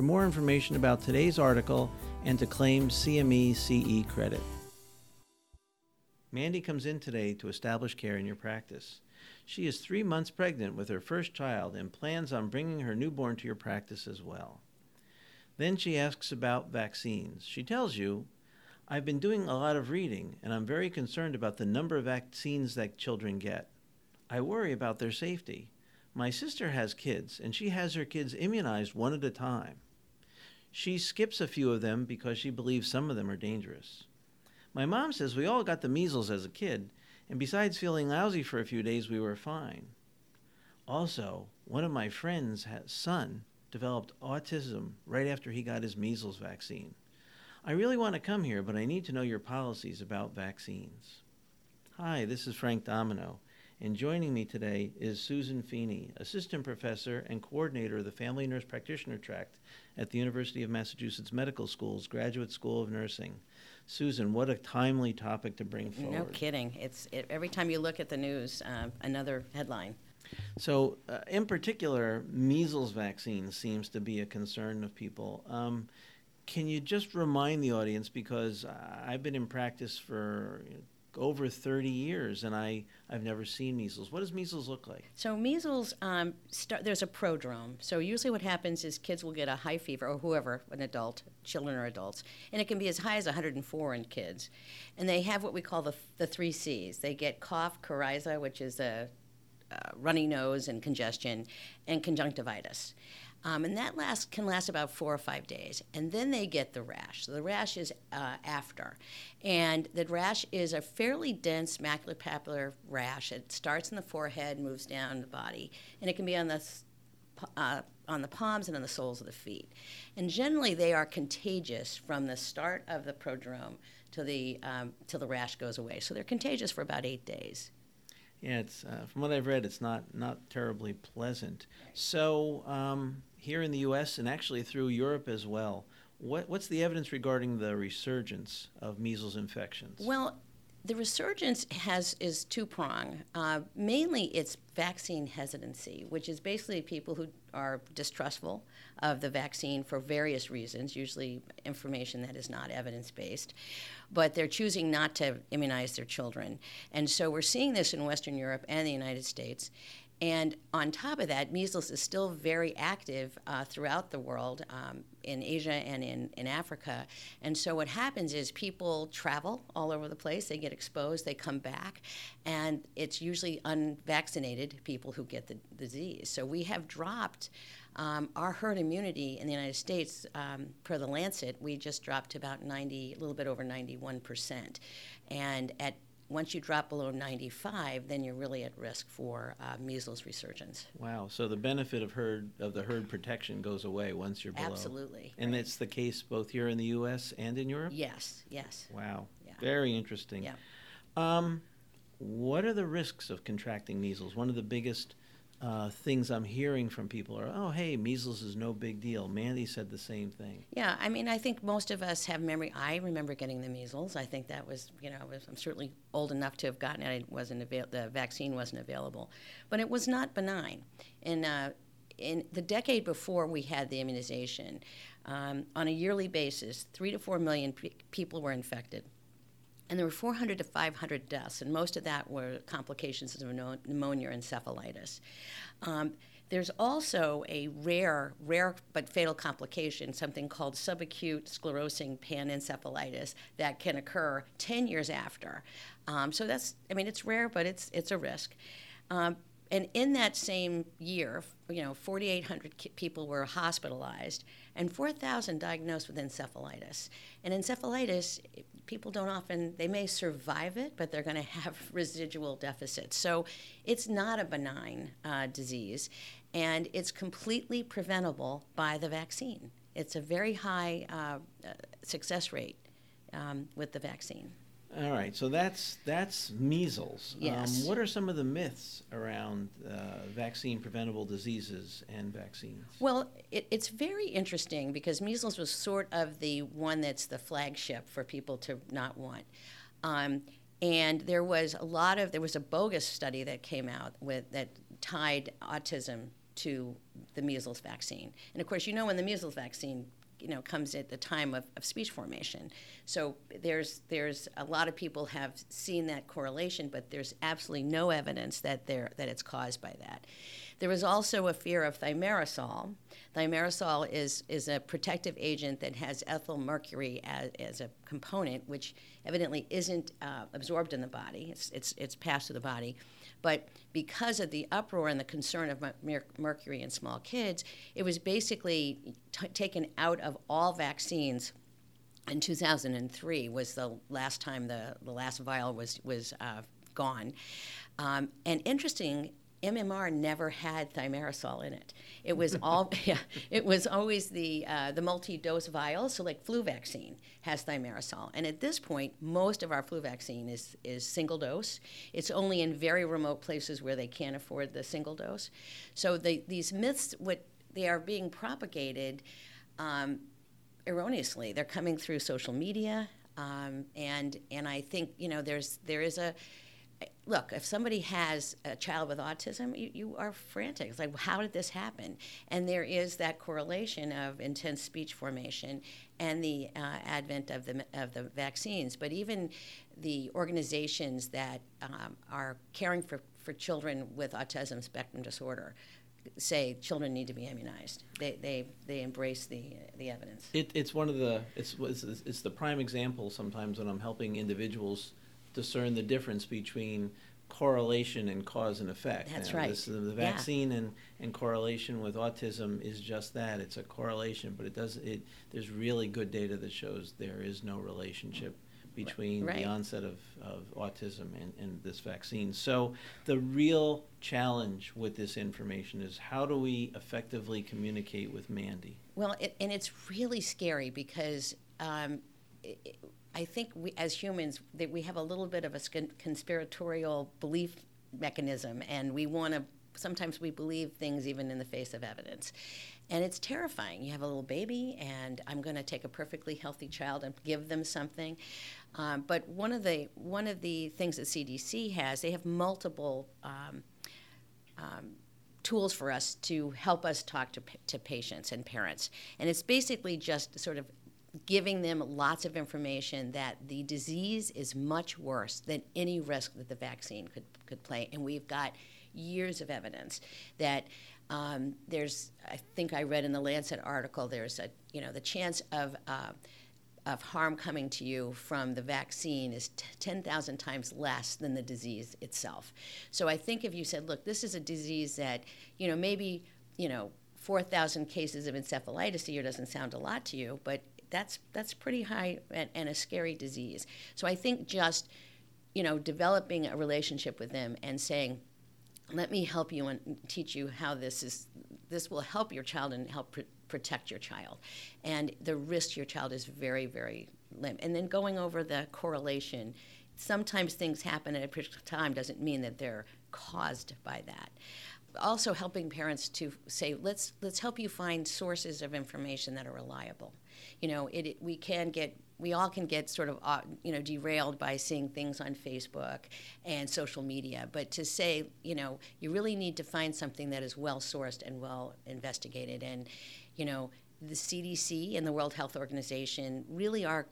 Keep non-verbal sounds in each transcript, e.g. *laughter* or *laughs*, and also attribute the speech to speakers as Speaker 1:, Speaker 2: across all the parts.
Speaker 1: for more information about today's article and to claim CME CE credit. Mandy comes in today to establish care in your practice. She is three months pregnant with her first child and plans on bringing her newborn to your practice as well. Then she asks about vaccines. She tells you, I've been doing a lot of reading and I'm very concerned about the number of vaccines that children get. I worry about their safety. My sister has kids and she has her kids immunized one at a time. She skips a few of them because she believes some of them are dangerous. My mom says we all got the measles as a kid, and besides feeling lousy for a few days, we were fine. Also, one of my friends' son developed autism right after he got his measles vaccine. I really want to come here, but I need to know your policies about vaccines. Hi, this is Frank Domino. And joining me today is Susan Feeney, Assistant Professor and Coordinator of the Family Nurse Practitioner Track at the University of Massachusetts Medical School's Graduate School of Nursing. Susan, what a timely topic to bring forward.
Speaker 2: No kidding. It's it, every time you look at the news, uh, another headline.
Speaker 1: So, uh, in particular, measles vaccine seems to be a concern of people. Um, can you just remind the audience because I've been in practice for over 30 years and I, I've never seen measles. What does measles look like?
Speaker 2: So, measles, um, start, there's a prodrome. So, usually what happens is kids will get a high fever, or whoever, an adult, children or adults, and it can be as high as 104 in kids. And they have what we call the, the three C's. They get cough, coryza, which is a, a runny nose and congestion, and conjunctivitis. Um, and that last can last about four or five days, and then they get the rash. So the rash is uh, after, and the rash is a fairly dense maculopapular rash. It starts in the forehead, moves down the body, and it can be on the uh, on the palms and on the soles of the feet. And generally, they are contagious from the start of the prodrome till the um, till the rash goes away. So they're contagious for about eight days.
Speaker 1: Yeah, it's uh, from what I've read, it's not not terribly pleasant. So. Um, here in the U.S. and actually through Europe as well. What, what's the evidence regarding the resurgence of measles infections?
Speaker 2: Well, the resurgence has is two prong. Uh, mainly, it's vaccine hesitancy, which is basically people who are distrustful of the vaccine for various reasons, usually information that is not evidence based, but they're choosing not to immunize their children. And so we're seeing this in Western Europe and the United States. And on top of that, measles is still very active uh, throughout the world, um, in Asia and in, in Africa. And so what happens is people travel all over the place, they get exposed, they come back, and it's usually unvaccinated people who get the disease. So we have dropped um, our herd immunity in the United States, um, per the Lancet, we just dropped to about 90, a little bit over 91%. And at once you drop below 95, then you're really at risk for uh, measles resurgence.
Speaker 1: Wow. So the benefit of herd of the herd protection goes away once you're below.
Speaker 2: Absolutely.
Speaker 1: And right. it's the case both here in the U.S. and in Europe.
Speaker 2: Yes. Yes.
Speaker 1: Wow. Yeah. Very interesting. Yeah. Um, what are the risks of contracting measles? One of the biggest uh, things I'm hearing from people are, oh, hey, measles is no big deal. Mandy said the same thing.
Speaker 2: Yeah, I mean, I think most of us have memory. I remember getting the measles. I think that was, you know, was, I'm certainly old enough to have gotten it. it wasn't avail- the vaccine wasn't available, but it was not benign. And uh, in the decade before we had the immunization, um, on a yearly basis, three to four million pe- people were infected and there were 400 to 500 deaths, and most of that were complications of pneumonia encephalitis. Um, there's also a rare, rare but fatal complication, something called subacute sclerosing panencephalitis, that can occur 10 years after. Um, so that's, I mean, it's rare, but it's it's a risk. Um, and in that same year, you know, 4,800 people were hospitalized and 4,000 diagnosed with encephalitis. And encephalitis, people don't often, they may survive it, but they're going *laughs* to have residual deficits. So it's not a benign uh, disease, and it's completely preventable by the vaccine. It's a very high uh, success rate um, with the vaccine.
Speaker 1: All right, so that's that's measles.
Speaker 2: Yes.
Speaker 1: Um, what are some of the myths around uh, vaccine preventable diseases and vaccines?
Speaker 2: Well, it, it's very interesting because measles was sort of the one that's the flagship for people to not want. Um, and there was a lot of there was a bogus study that came out with that tied autism to the measles vaccine. And of course, you know when the measles vaccine you know comes at the time of, of speech formation. So there's there's a lot of people have seen that correlation, but there's absolutely no evidence that there that it's caused by that. There was also a fear of thimerosal. Thimerosal is, is a protective agent that has ethyl mercury as, as a component, which evidently isn't uh, absorbed in the body. It's, it's, it's passed to the body. But because of the uproar and the concern of mercury in small kids, it was basically t- taken out of all vaccines. In 2003 was the last time the, the last vial was was uh, gone. Um, and interesting MMR never had thimerosal in it. It was all *laughs* yeah, it was always the uh, the multi-dose vial. So like flu vaccine has thimerosal, and at this point, most of our flu vaccine is is single dose. It's only in very remote places where they can't afford the single dose. So the, these myths, what they are being propagated um, erroneously. They're coming through social media, um, and and I think you know there's there is a look, if somebody has a child with autism, you, you are frantic. It's like, how did this happen? And there is that correlation of intense speech formation and the uh, advent of the, of the vaccines. But even the organizations that um, are caring for, for children with autism spectrum disorder say children need to be immunized. They, they, they embrace the, the evidence.
Speaker 1: It, it's one of the, it's, it's, it's the prime example sometimes when I'm helping individuals discern the difference between correlation and cause and effect.
Speaker 2: That's right.
Speaker 1: This, the vaccine yeah. and, and correlation with autism is just that. It's a correlation, but it does it. There's really good data that shows there is no relationship between right. the onset of, of autism and, and this vaccine. So the real challenge with this information is how do we effectively communicate with Mandy?
Speaker 2: Well, it, and it's really scary because um, it, I think we, as humans, that we have a little bit of a conspiratorial belief mechanism, and we want to. Sometimes we believe things even in the face of evidence, and it's terrifying. You have a little baby, and I'm going to take a perfectly healthy child and give them something. Um, but one of the one of the things that CDC has, they have multiple. Um, um, tools for us to help us talk to, to patients and parents. And it's basically just sort of giving them lots of information that the disease is much worse than any risk that the vaccine could, could play. And we've got years of evidence that um, there's, I think I read in the Lancet article, there's a, you know, the chance of, uh, of harm coming to you from the vaccine is t- 10,000 times less than the disease itself. So I think if you said, look, this is a disease that, you know, maybe, you know, 4,000 cases of encephalitis a year doesn't sound a lot to you, but that's that's pretty high and, and a scary disease. So I think just you know developing a relationship with them and saying, let me help you and teach you how this is this will help your child and help pr- protect your child. And the risk your child is very very lim. And then going over the correlation. Sometimes things happen at a particular time doesn't mean that they're caused by that also helping parents to say let's let's help you find sources of information that are reliable you know, it, we can get we all can get sort of uh, you know derailed by seeing things on Facebook and social media. But to say you know you really need to find something that is well sourced and well investigated, and you know the CDC and the World Health Organization really are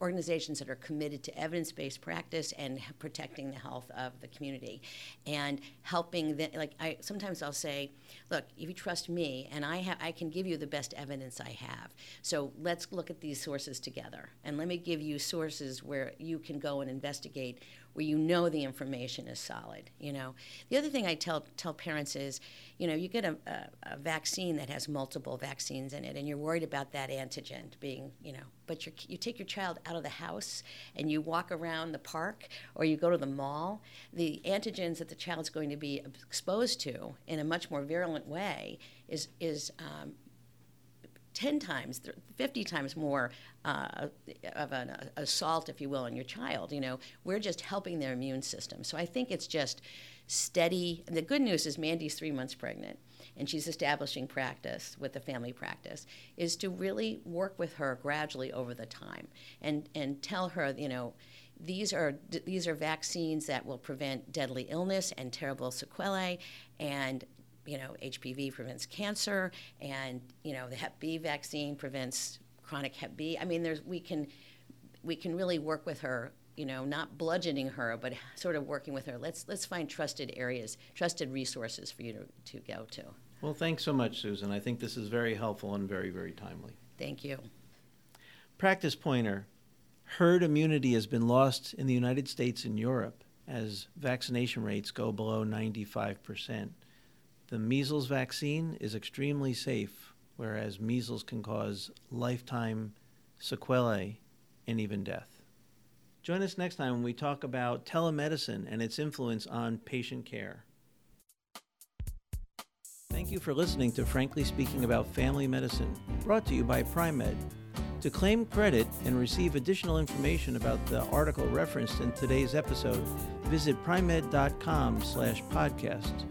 Speaker 2: organizations that are committed to evidence-based practice and protecting the health of the community and helping them like I sometimes I'll say look if you trust me and I have I can give you the best evidence I have so let's look at these sources together and let me give you sources where you can go and investigate where you know the information is solid. You know, the other thing I tell tell parents is, you know, you get a, a, a, vaccine that has multiple vaccines in it, and you're worried about that antigen being, you know, but you take your child out of the house and you walk around the park or you go to the mall, the antigens that the child's going to be exposed to in a much more virulent way is is um, 10 times, 50 times more uh, of an assault, if you will, on your child. You know, we're just helping their immune system. So I think it's just steady. The good news is Mandy's three months pregnant and she's establishing practice with the family practice is to really work with her gradually over the time and, and tell her, you know, these are these are vaccines that will prevent deadly illness and terrible sequelae and you know, HPV prevents cancer, and you know, the Hep B vaccine prevents chronic Hep B. I mean, there's we can we can really work with her. You know, not bludgeoning her, but sort of working with her. Let's let's find trusted areas, trusted resources for you to, to go to.
Speaker 1: Well, thanks so much, Susan. I think this is very helpful and very, very timely.
Speaker 2: Thank you.
Speaker 1: Practice pointer. Herd immunity has been lost in the United States and Europe as vaccination rates go below 95 percent. The measles vaccine is extremely safe, whereas measles can cause lifetime sequelae and even death. Join us next time when we talk about telemedicine and its influence on patient care. Thank you for listening to Frankly Speaking About Family Medicine, brought to you by Pri-Med. To claim credit and receive additional information about the article referenced in today's episode, visit pri-med.com slash podcast